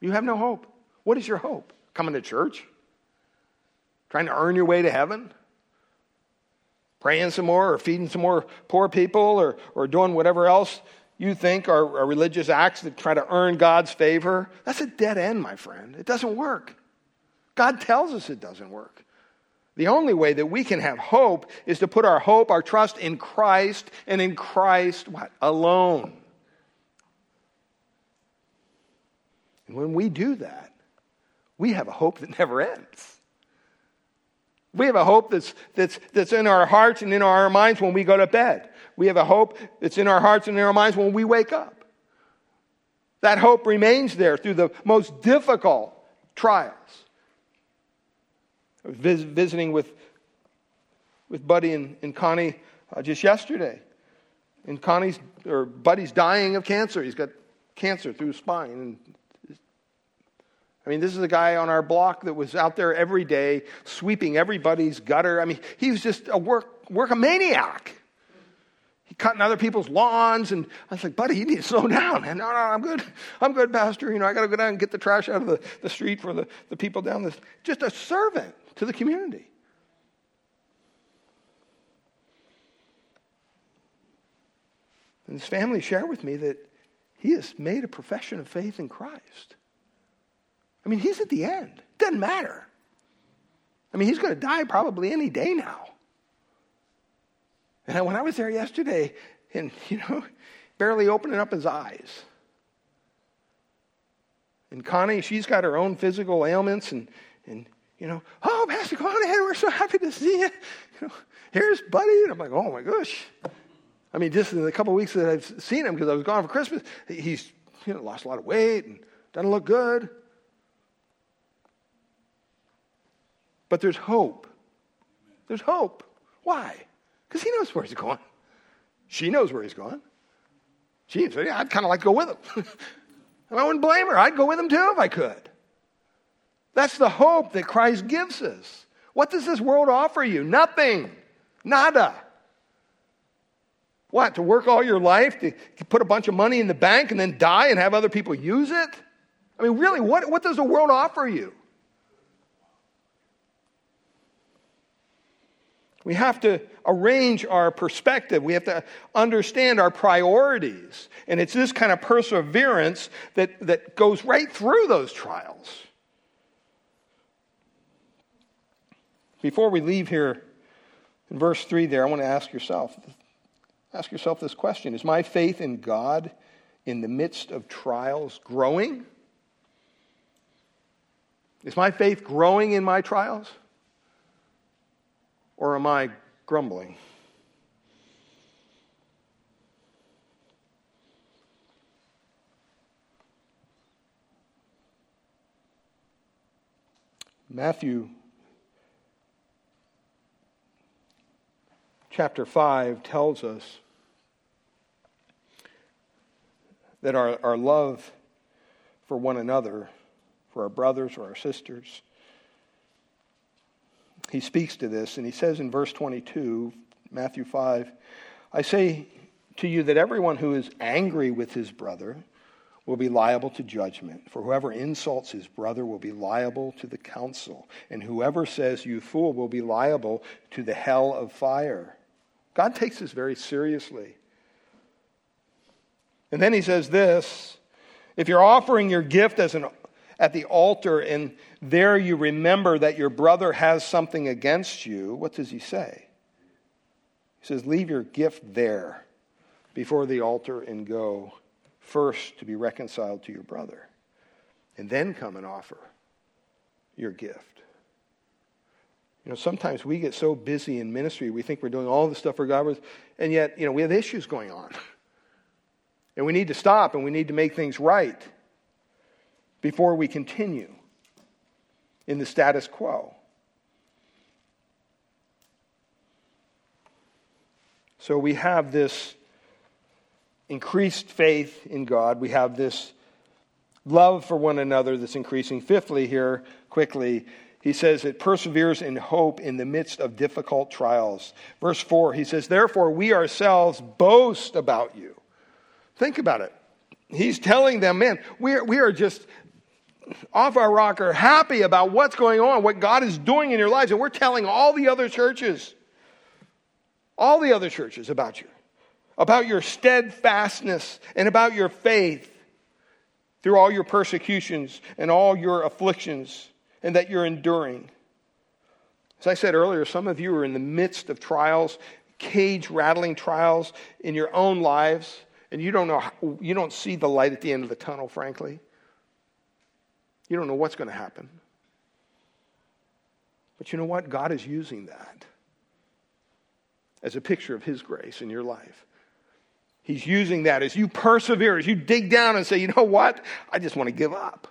You have no hope. What is your hope? Coming to church? Trying to earn your way to heaven? Praying some more or feeding some more poor people or, or doing whatever else you think are, are religious acts that try to earn God's favor? That's a dead end, my friend. It doesn't work. God tells us it doesn't work. The only way that we can have hope is to put our hope, our trust in Christ and in Christ what? alone. And when we do that, we have a hope that [LAUGHS] never ends. We have a hope that's, that's, that's in our hearts and in our minds when we go to bed. We have a hope that's in our hearts and in our minds when we wake up. That hope remains there through the most difficult trials. I was vis- visiting with, with Buddy and, and Connie uh, just yesterday. And Connie's, or Buddy's dying of cancer. He's got cancer through his spine. And I mean, this is a guy on our block that was out there every day sweeping everybody's gutter. I mean, he was just a work, workomaniac. He cutting other people's lawns, and I was like, buddy, you need to slow down, man. No, no, I'm good. I'm good, Pastor. You know, I got to go down and get the trash out of the, the street for the, the people down the. Just a servant to the community. And his family shared with me that he has made a profession of faith in Christ. I mean, he's at the end. Doesn't matter. I mean, he's going to die probably any day now. And when I was there yesterday, and, you know, [LAUGHS] barely opening up his eyes. And Connie, she's got her own physical ailments, and, and you know, oh, Pastor, ahead. We're so happy to see you. [LAUGHS] you know, here's Buddy. And I'm like, oh my gosh. I mean, just in the couple of weeks that I've seen him, because I was gone for Christmas, he's you know, lost a lot of weight and doesn't look good. But there's hope. There's hope. Why? Because he knows where he's going. She knows where he's going. She said, yeah, I'd kind of like to go with him. [LAUGHS] and I wouldn't blame her. I'd go with him too if I could. That's the hope that Christ gives us. What does this world offer you? Nothing. Nada. What? To work all your life, to put a bunch of money in the bank and then die and have other people use it? I mean, really, what, what does the world offer you? We have to arrange our perspective. We have to understand our priorities. And it's this kind of perseverance that, that goes right through those trials. Before we leave here in verse 3 there, I want to ask yourself ask yourself this question Is my faith in God in the midst of trials growing? Is my faith growing in my trials? Or am I grumbling? Matthew chapter 5 tells us that our, our love for one another, for our brothers or our sisters, he speaks to this, and he says in verse 22, Matthew 5, I say to you that everyone who is angry with his brother will be liable to judgment. For whoever insults his brother will be liable to the council, and whoever says, You fool, will be liable to the hell of fire. God takes this very seriously. And then he says this if you're offering your gift as an at the altar and there you remember that your brother has something against you, what does he say? He says, Leave your gift there before the altar and go first to be reconciled to your brother, and then come and offer your gift. You know, sometimes we get so busy in ministry, we think we're doing all the stuff for God, and yet, you know, we have issues going on. And we need to stop and we need to make things right before we continue in the status quo. So we have this increased faith in God. We have this love for one another that's increasing. Fifthly, here, quickly, he says it perseveres in hope in the midst of difficult trials. Verse 4, he says, Therefore, we ourselves boast about you. Think about it. he's telling them, man, we are, we are just off our rocker, happy about what's going on, what God is doing in your lives. And we're telling all the other churches, all the other churches about you, about your steadfastness and about your faith through all your persecutions and all your afflictions, and that you're enduring. As I said earlier, some of you are in the midst of trials, cage rattling trials in your own lives, and you don't know, you don't see the light at the end of the tunnel, frankly. You don't know what's going to happen. But you know what? God is using that as a picture of His grace in your life. He's using that as you persevere, as you dig down and say, you know what? I just want to give up.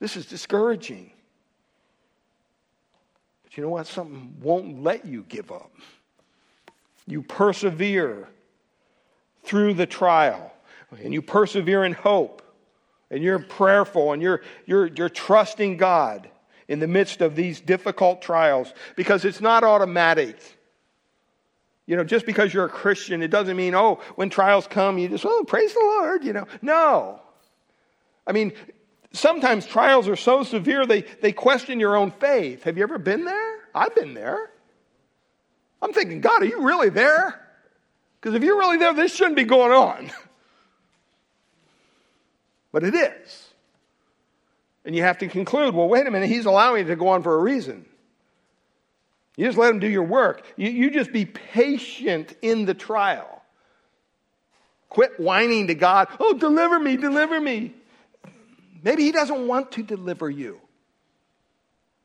This is discouraging. But you know what? Something won't let you give up. You persevere through the trial, and you persevere in hope and you're prayerful and you're, you're, you're trusting God in the midst of these difficult trials because it's not automatic. You know, just because you're a Christian, it doesn't mean, oh, when trials come, you just, oh, praise the Lord, you know. No. I mean, sometimes trials are so severe they, they question your own faith. Have you ever been there? I've been there. I'm thinking, God, are you really there? Because if you're really there, this shouldn't be going on. [LAUGHS] but it is. And you have to conclude well, wait a minute, he's allowing it to go on for a reason. You just let him do your work. You, you just be patient in the trial. Quit whining to God, oh, deliver me, deliver me. Maybe he doesn't want to deliver you.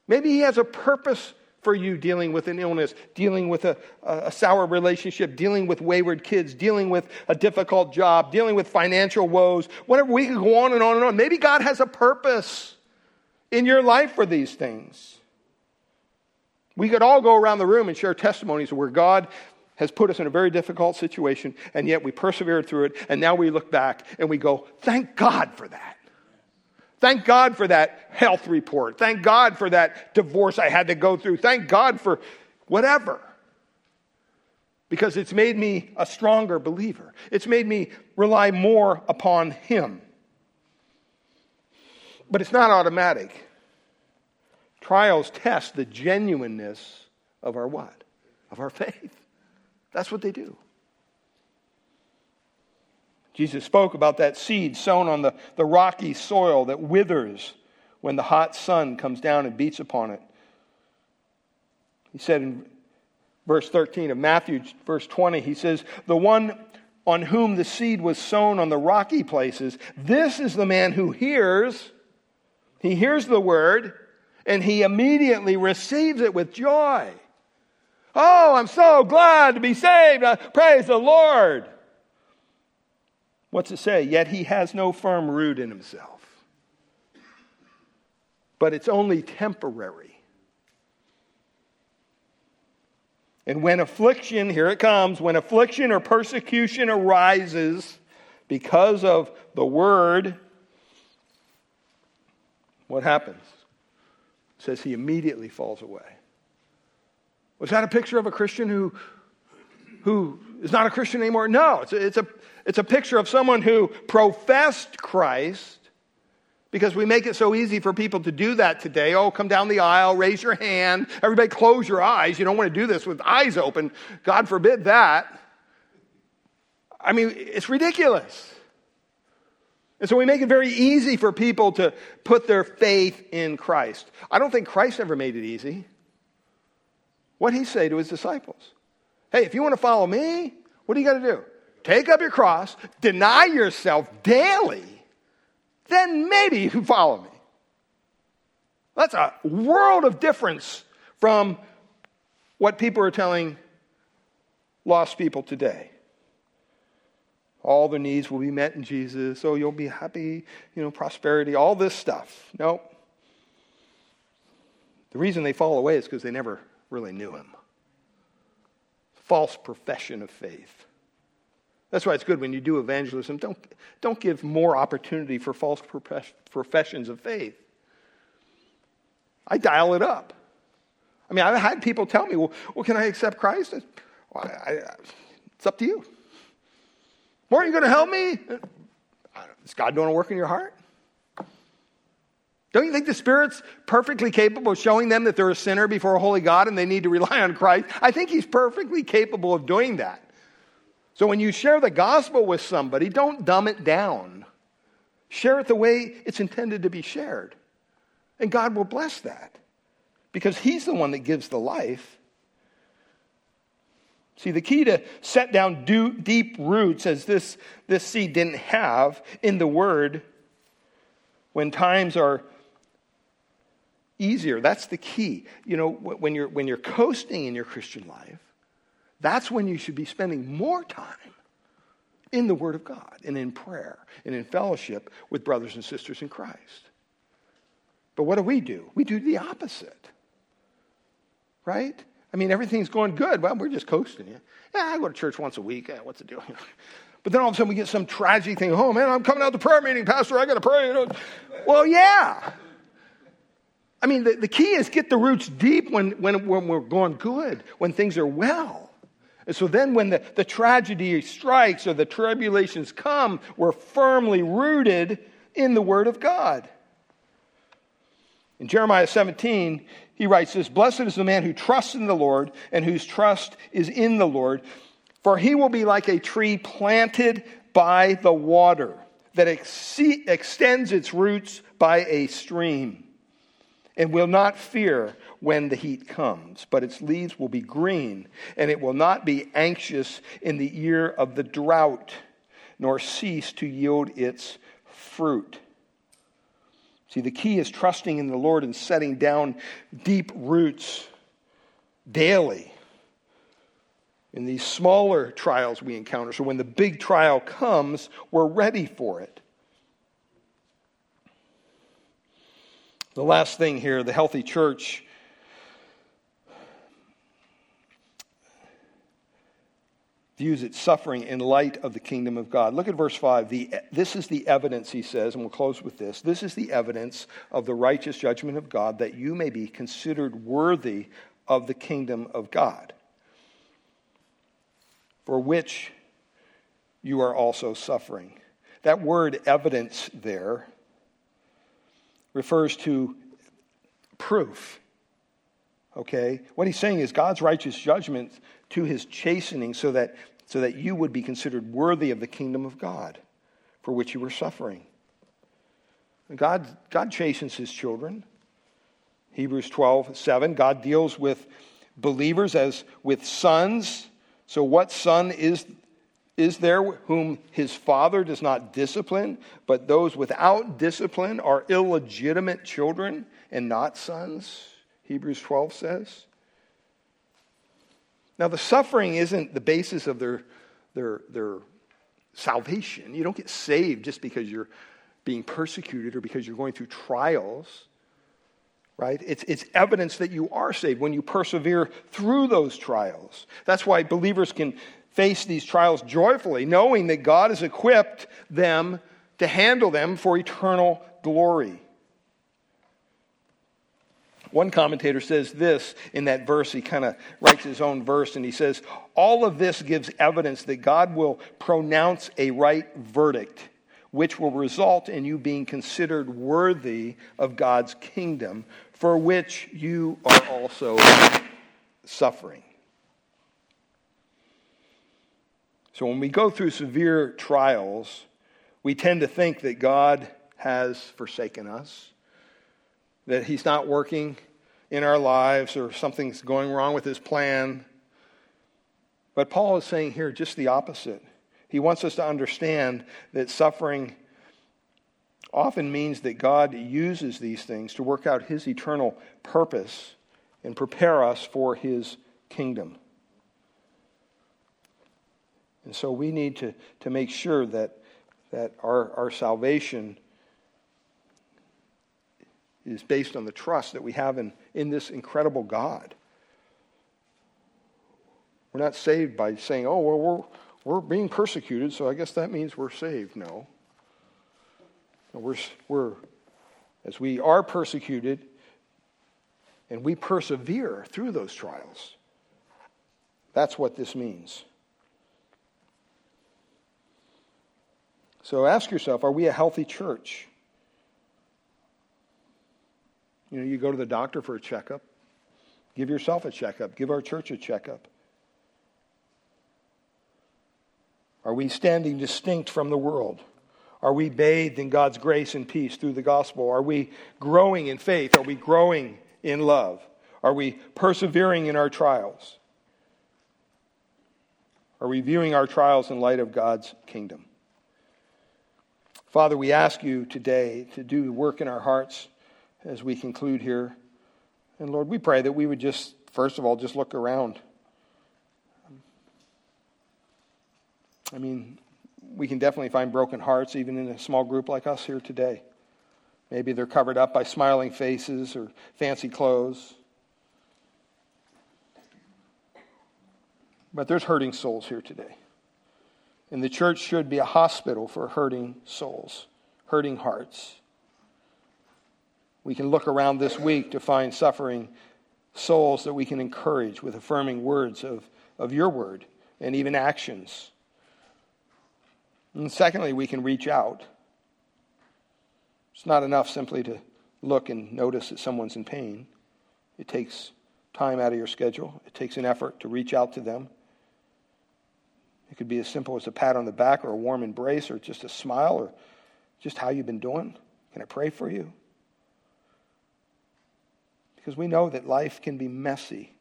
Maybe he has a purpose for you dealing with an illness, dealing with a, a, sour relationship, dealing with wayward kids, dealing with a difficult job, dealing with financial woes, whatever. We could go on and on and on. Maybe God has a purpose in your life for these things. We could all go around the room and share testimonies where God has put us in a very difficult situation, and yet we persevered through it, and now we look back and we go, thank God for that. Thank God for that health report. Thank God for that divorce I had to go through. Thank God for whatever. Because it's made me a stronger believer. It's made me rely more upon Him. But it's not automatic. Trials test the genuineness of our what? Of our faith. That's what they do. Jesus spoke about that seed sown on the, the rocky soil that withers when the hot sun comes down and beats upon it. He said in verse 13 of Matthew, verse 20, he says, The one on whom the seed was sown on the rocky places, this is the man who hears, he hears the word, and he immediately receives it with joy. Oh, I'm so glad to be saved. Praise the Lord. What's it say? Yet he has no firm root in himself. But it's only temporary. And when affliction, here it comes, when affliction or persecution arises because of the word, what happens? It says he immediately falls away. Was that a picture of a Christian who, who is not a Christian anymore? No, it's a, it's a it's a picture of someone who professed Christ because we make it so easy for people to do that today. Oh, come down the aisle, raise your hand. Everybody close your eyes. You don't want to do this with eyes open. God forbid that. I mean, it's ridiculous. And so we make it very easy for people to put their faith in Christ. I don't think Christ ever made it easy. What did he say to his disciples? Hey, if you want to follow me, what do you got to do? take up your cross, deny yourself daily, then maybe you can [LAUGHS] follow me. That's a world of difference from what people are telling lost people today. All their needs will be met in Jesus. Oh, you'll be happy, you know, prosperity, all this stuff. No. The reason they fall away is because they never really knew him. False profession of faith. That's why it's good when you do evangelism. Don't, don't give more opportunity for false professions of faith. I dial it up. I mean, I've had people tell me, well, well can I accept Christ? Well, I, I, it's up to you. Weren't you going to help me? Is God doing a work in your heart? Don't you think the Spirit's perfectly capable of showing them that they're a sinner before a holy God and they need to rely on Christ? I think He's perfectly capable of doing that. So when you share the gospel with somebody, don't dumb it down. Share it the way it's intended to be shared. And God will bless that because He's the one that gives the life. See, the key to set down deep roots, as this, this seed didn't have in the Word, when times are easier, that's the key. You know, when you're, when you're coasting in your Christian life, that's when you should be spending more time in the Word of God and in prayer and in fellowship with brothers and sisters in Christ. But what do we do? We do the opposite. Right? I mean, everything's going good. Well, we're just coasting. Yeah, yeah I go to church once a week. Yeah, what's the deal? [LAUGHS] but then all of a sudden we get some tragic thing. Oh, man, I'm coming out to prayer meeting, Pastor. I got to pray. Well, yeah. I mean, the, the key is get the roots deep when, when, when we're going good, when things are well. And so then when the, the tragedy strikes or the tribulations come, we're firmly rooted in the Word of God. In Jeremiah 17, he writes this Blessed is the man who trusts in the Lord and whose trust is in the Lord, for he will be like a tree planted by the water that ex- extends its roots by a stream and will not fear when the heat comes, but its leaves will be green, and it will not be anxious in the year of the drought, nor cease to yield its fruit. See, the key is trusting in the Lord and setting down deep roots daily in these smaller trials we encounter. So when the big trial comes, we're ready for it. The last thing here the healthy church views its suffering in light of the kingdom of God. Look at verse 5. The, this is the evidence, he says, and we'll close with this. This is the evidence of the righteous judgment of God that you may be considered worthy of the kingdom of God, for which you are also suffering. That word evidence there refers to proof. Okay? What he's saying is God's righteous judgment to his chastening so that, so that you would be considered worthy of the kingdom of God for which you were suffering. God, God chastens his children. Hebrews 12, 7. God deals with believers as with sons. So, what son is, is there whom his father does not discipline? But those without discipline are illegitimate children and not sons, Hebrews 12 says. Now, the suffering isn't the basis of their, their, their salvation. You don't get saved just because you're being persecuted or because you're going through trials, right? It's, it's evidence that you are saved when you persevere through those trials. That's why believers can face these trials joyfully, knowing that God has equipped them to handle them for eternal glory. One commentator says this in that verse. He kind of writes his own verse and he says, All of this gives evidence that God will pronounce a right verdict, which will result in you being considered worthy of God's kingdom, for which you are also suffering. So when we go through severe trials, we tend to think that God has forsaken us that He's not working in our lives or something's going wrong with His plan. But Paul is saying here just the opposite. He wants us to understand that suffering often means that God uses these things to work out His eternal purpose and prepare us for His kingdom. And so we need to, to make sure that, that our, our salvation is based on the trust that we have in, in this incredible God. We're not saved by saying, oh, well, we're, we're being persecuted, so I guess that means we're saved. No. We're, we're, as we are persecuted and we persevere through those trials, that's what this means. So ask yourself are we a healthy church? You know, you go to the doctor for a checkup. Give yourself a checkup. Give our church a checkup. Are we standing distinct from the world? Are we bathed in God's grace and peace through the gospel? Are we growing in faith? Are we growing in love? Are we persevering in our trials? Are we viewing our trials in light of God's kingdom? Father, we ask you today to do work in our hearts as we conclude here. And Lord, we pray that we would just, first of all, just look around. I mean, we can definitely find broken hearts even in a small group like us here today. Maybe they're covered up by smiling faces or fancy clothes. But there's hurting souls here today. And the church should be a hospital for hurting souls, hurting hearts. We can look around this week to find suffering souls that we can encourage with affirming words of, of your word and even actions. And secondly, we can reach out. It's not enough simply to look and notice that someone's in pain. It takes time out of your schedule, it takes an effort to reach out to them. It could be as simple as a pat on the back or a warm embrace or just a smile or just how you've been doing. Can I pray for you? because we know that life can be messy.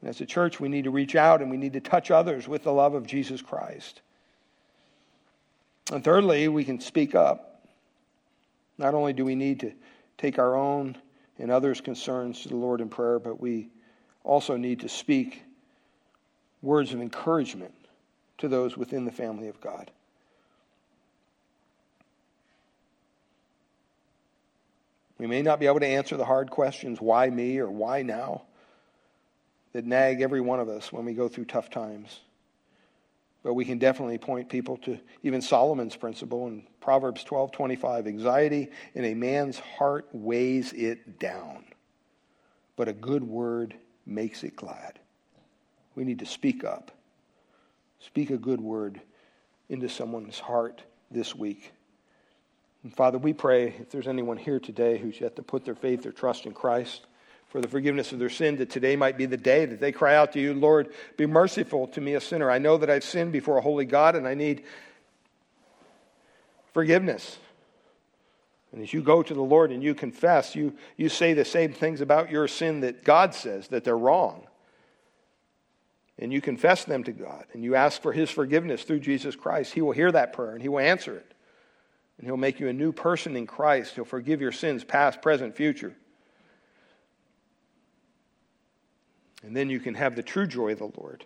And as a church, we need to reach out and we need to touch others with the love of Jesus Christ. And thirdly, we can speak up. Not only do we need to take our own and others' concerns to the Lord in prayer, but we also need to speak words of encouragement to those within the family of God. We may not be able to answer the hard questions, why me or why now, that nag every one of us when we go through tough times. But we can definitely point people to even Solomon's principle in Proverbs 12 25. Anxiety in a man's heart weighs it down, but a good word makes it glad. We need to speak up. Speak a good word into someone's heart this week. And Father, we pray if there's anyone here today who's yet to put their faith or trust in Christ for the forgiveness of their sin, that today might be the day that they cry out to you, Lord, be merciful to me, a sinner. I know that I've sinned before a holy God and I need forgiveness. And as you go to the Lord and you confess, you, you say the same things about your sin that God says, that they're wrong. And you confess them to God and you ask for His forgiveness through Jesus Christ. He will hear that prayer and He will answer it and He'll make you a new person in Christ. He'll forgive your sins, past, present, future. And then you can have the true joy of the Lord.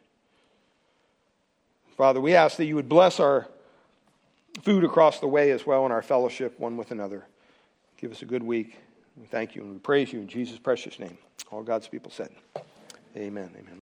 Father, we ask that you would bless our food across the way as well in our fellowship one with another. Give us a good week. We thank you and we praise you in Jesus' precious name. All God's people said, Amen. Amen.